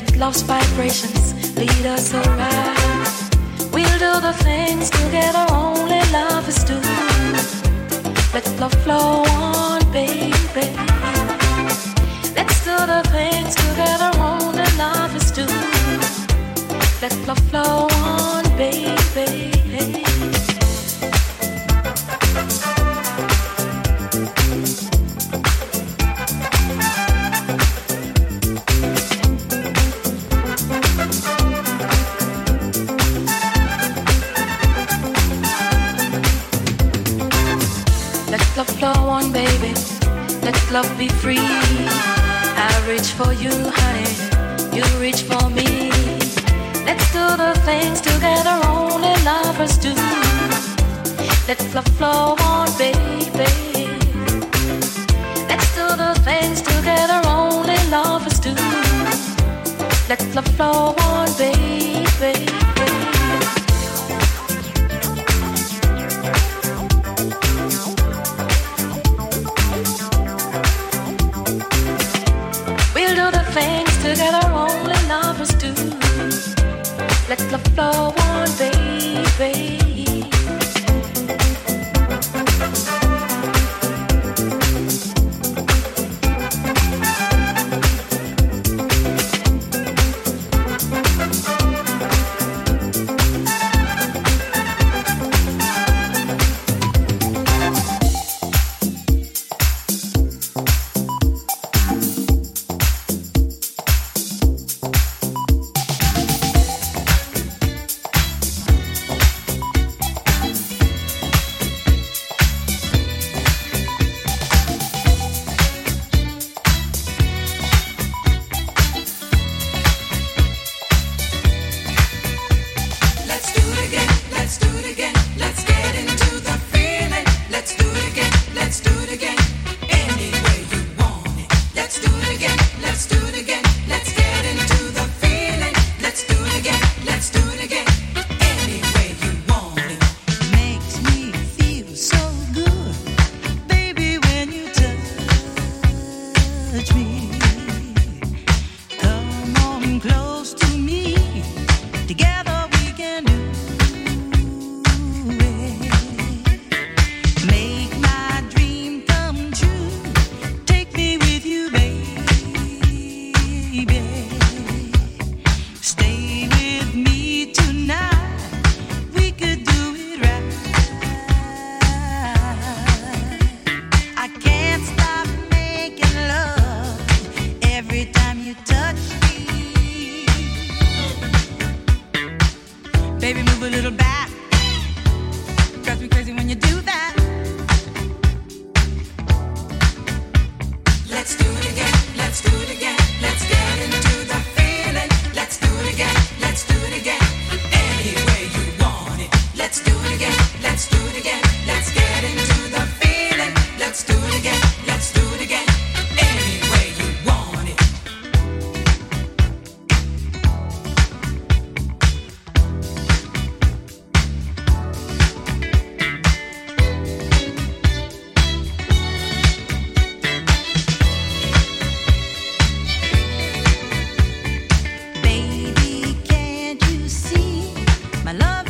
Let love's vibrations lead us around. We'll do the things together only lovers do. Let love flow on, baby. Let's do the things together only lovers do. Let love flow on, baby. for you, honey. You reach for me. Let's do the things together only lovers do. Let the flow on, baby. Let's do the things together only lovers do. Let the flow My love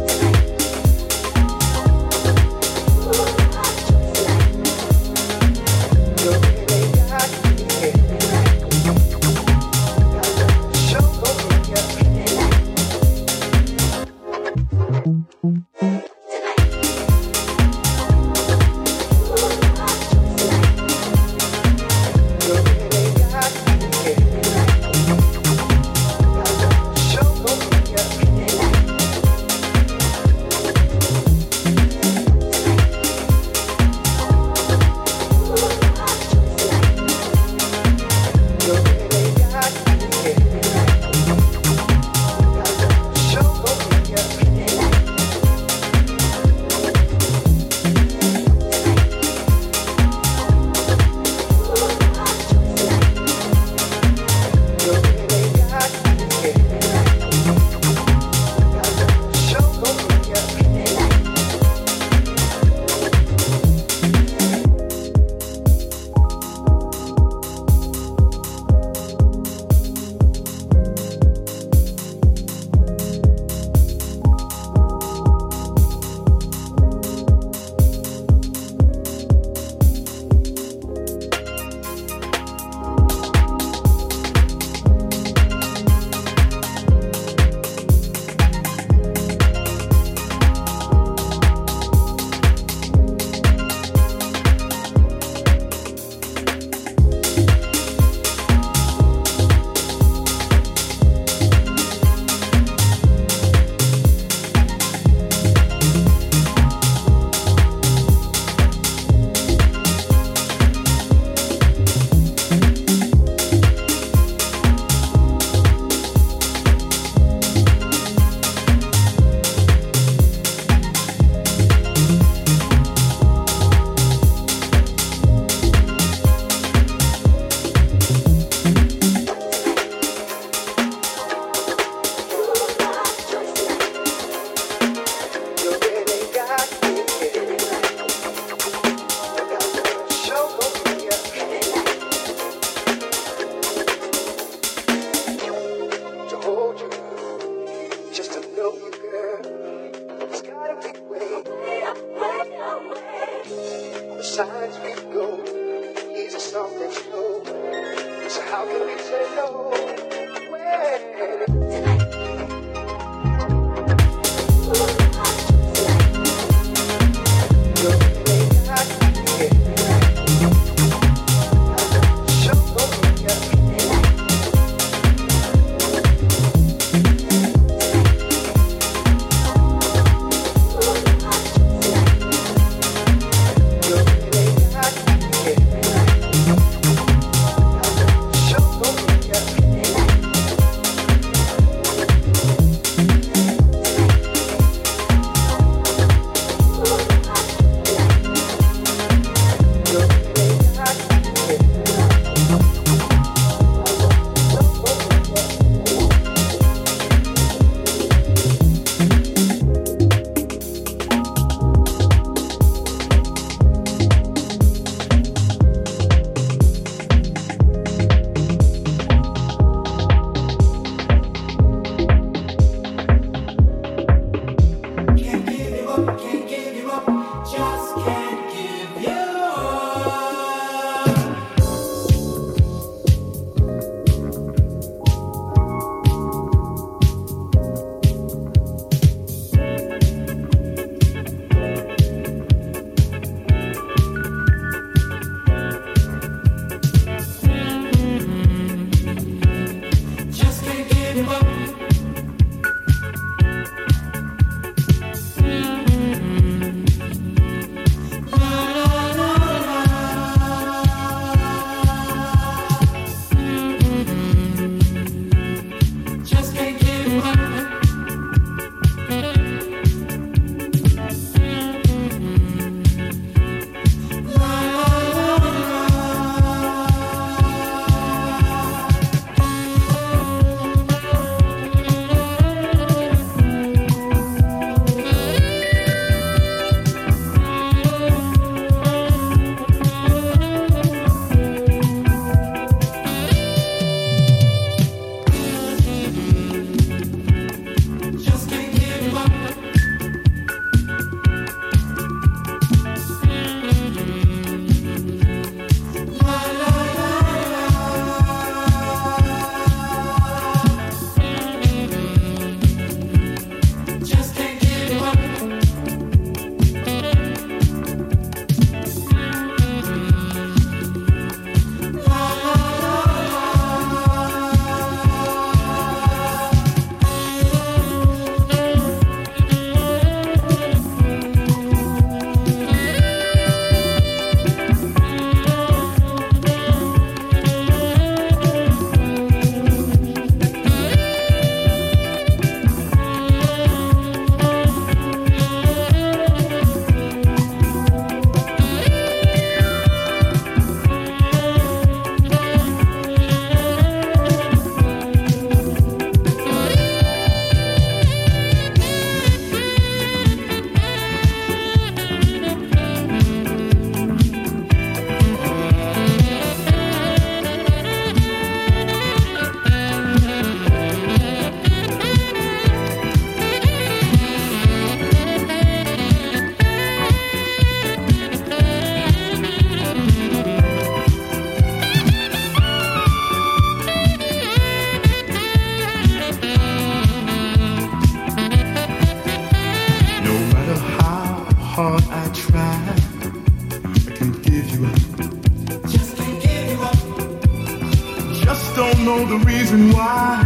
know the reason why.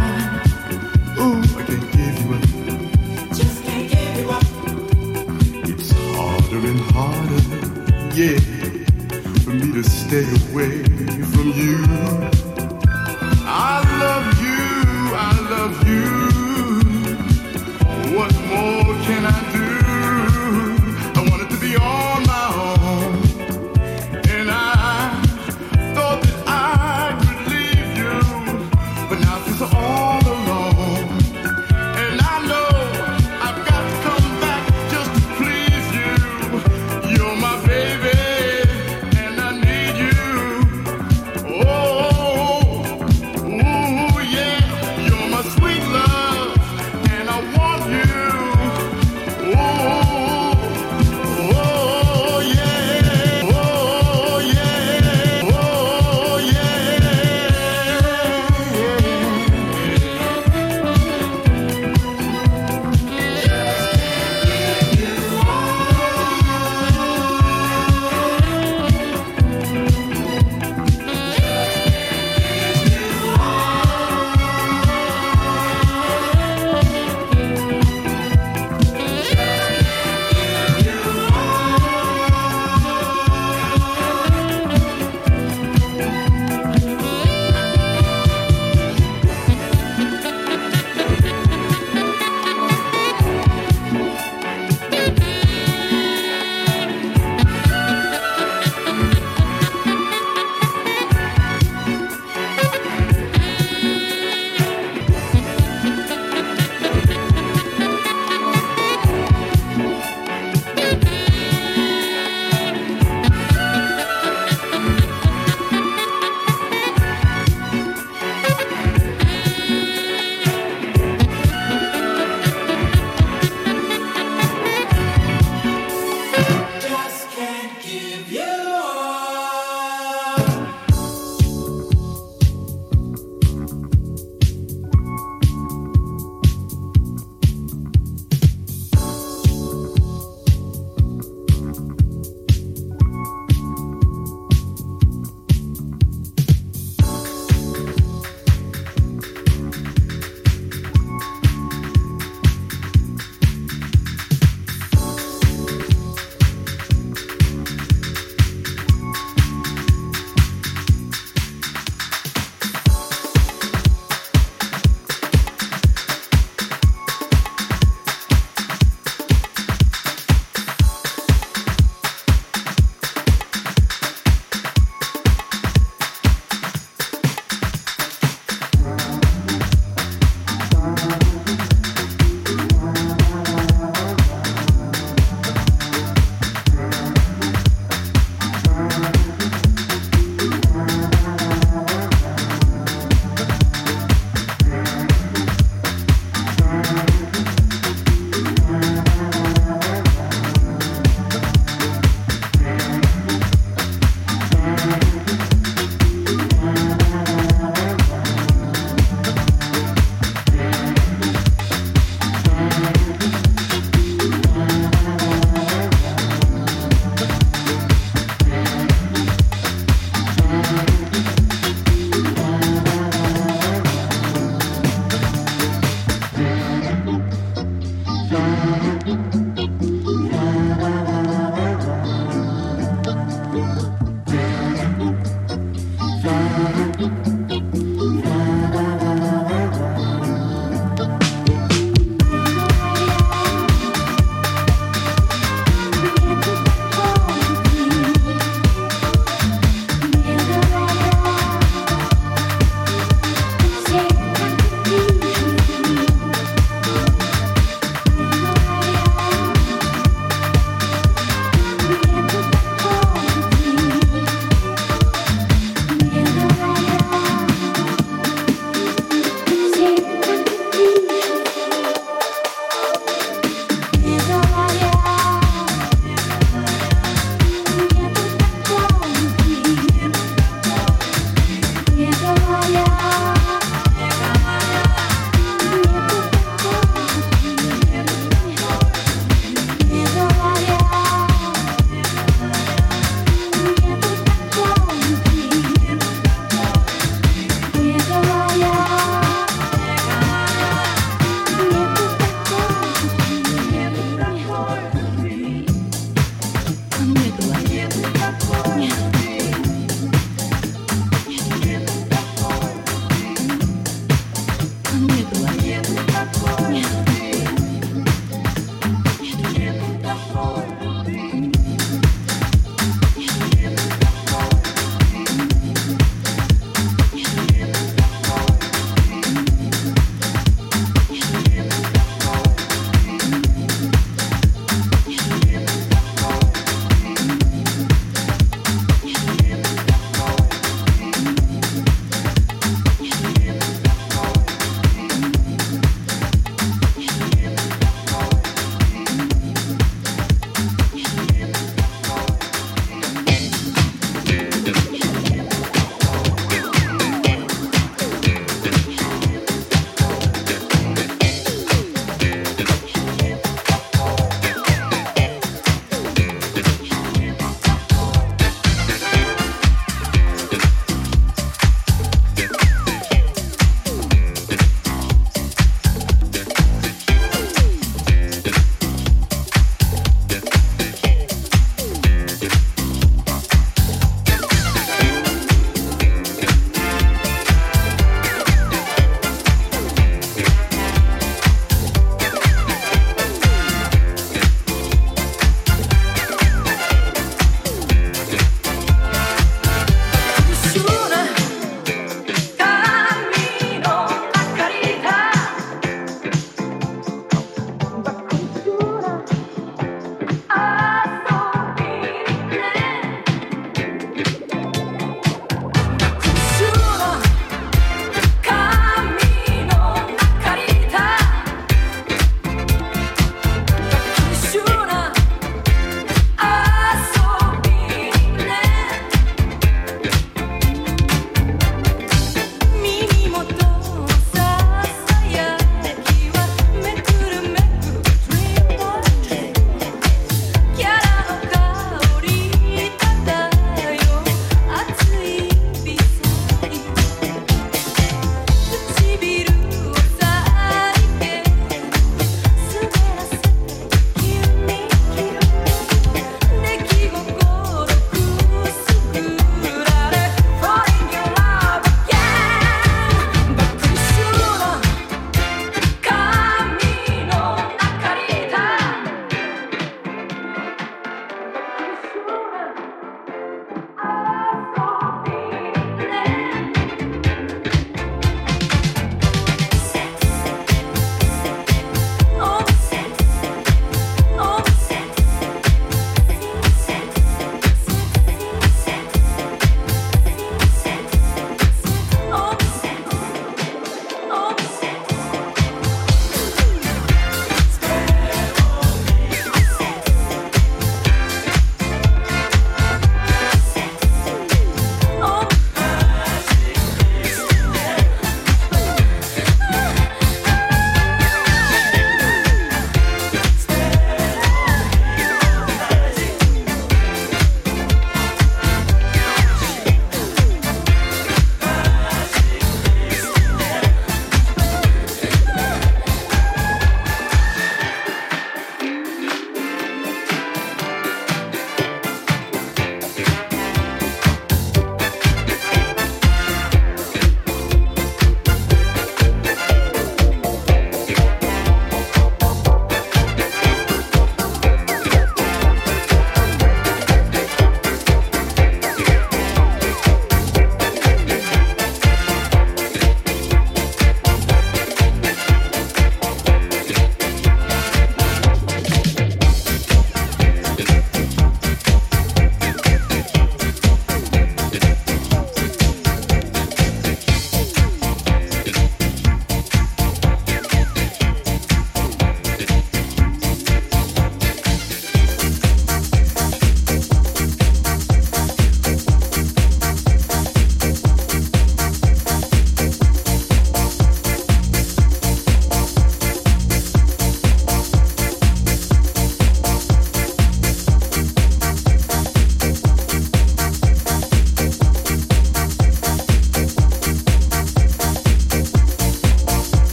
Ooh, I can't give you up. Just can't give you up. It's harder and harder, yeah, for me to stay away from you.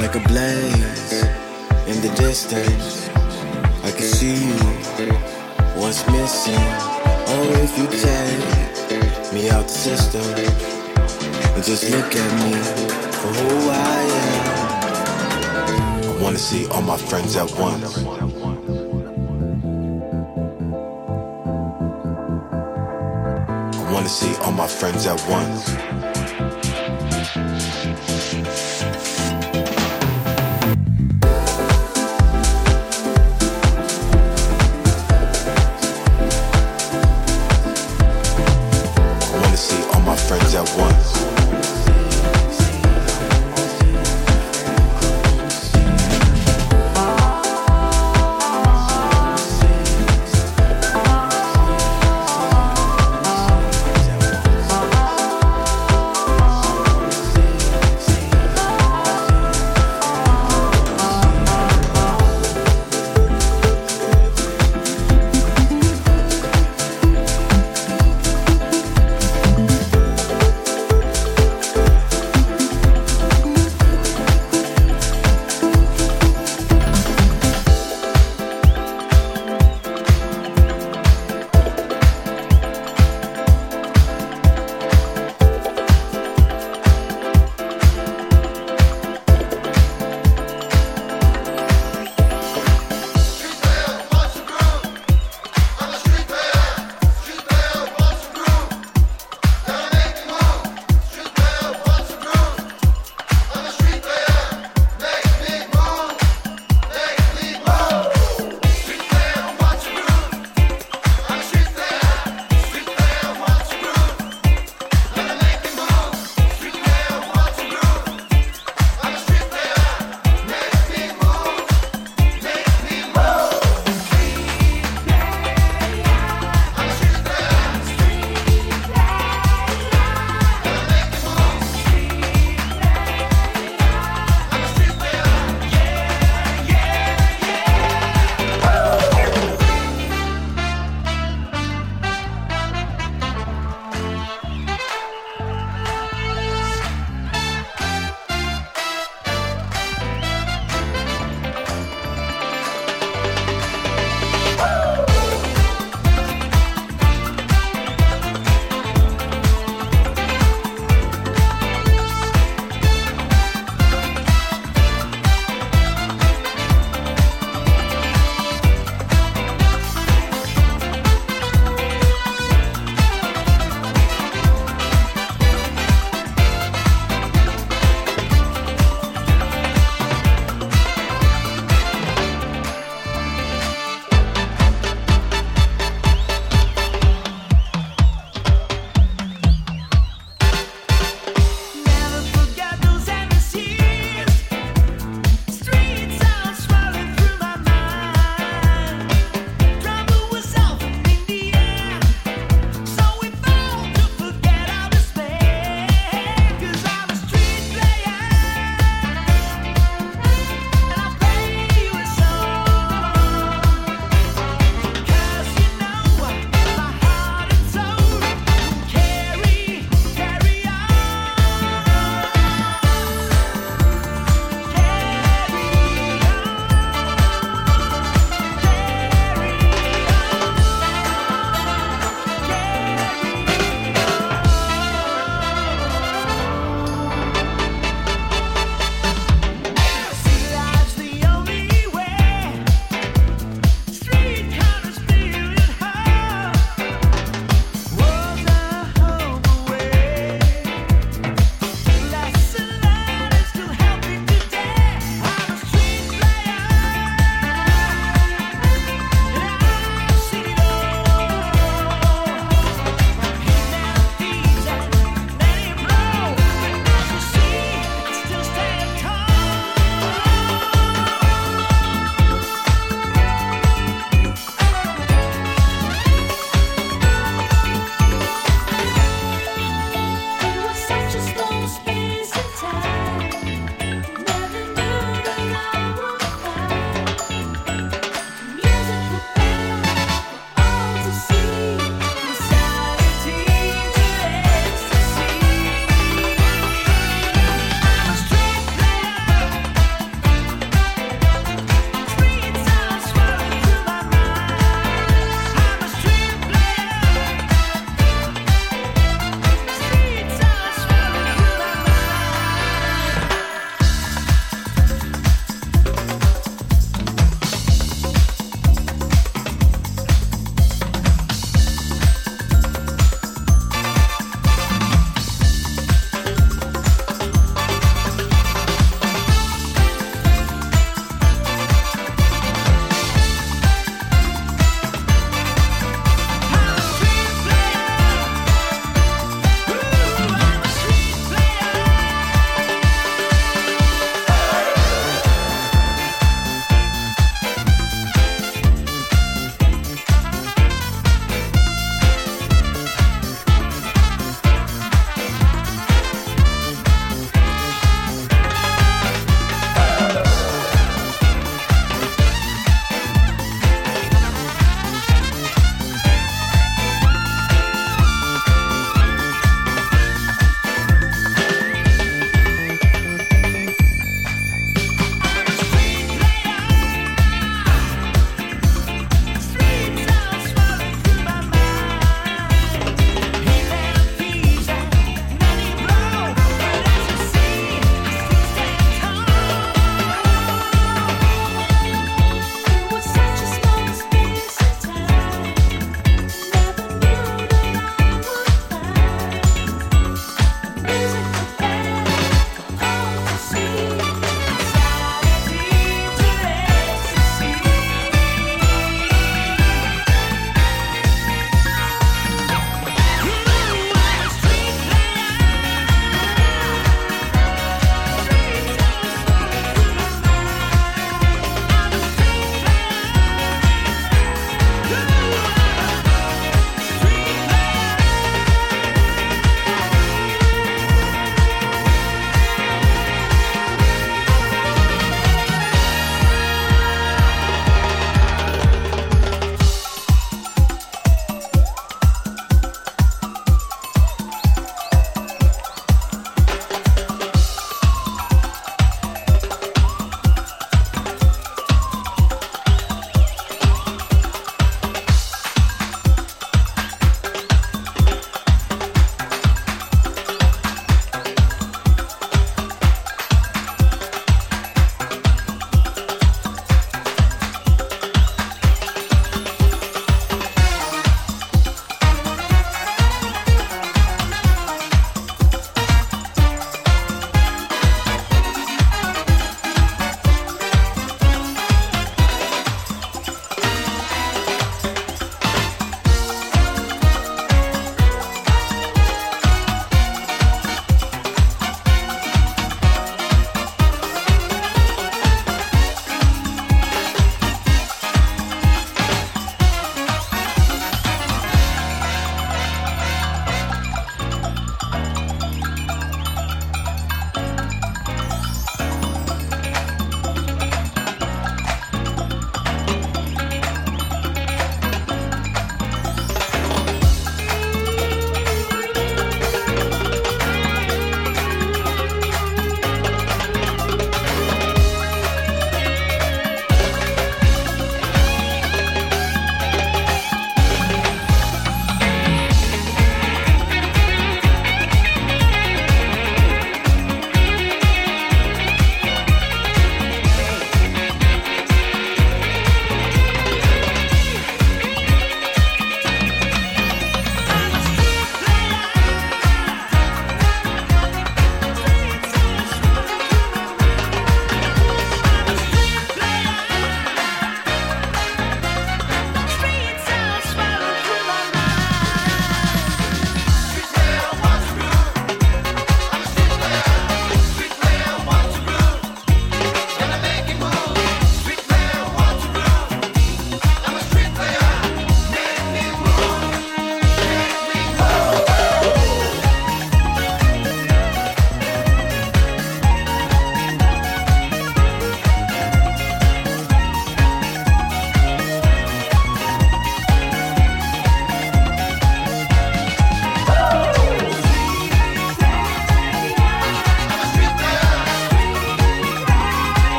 like a blaze in the distance. I can see you, what's missing. Oh, if you take me out the system, and just look at me for who I am. I wanna see all my friends at once. I wanna see all my friends at once.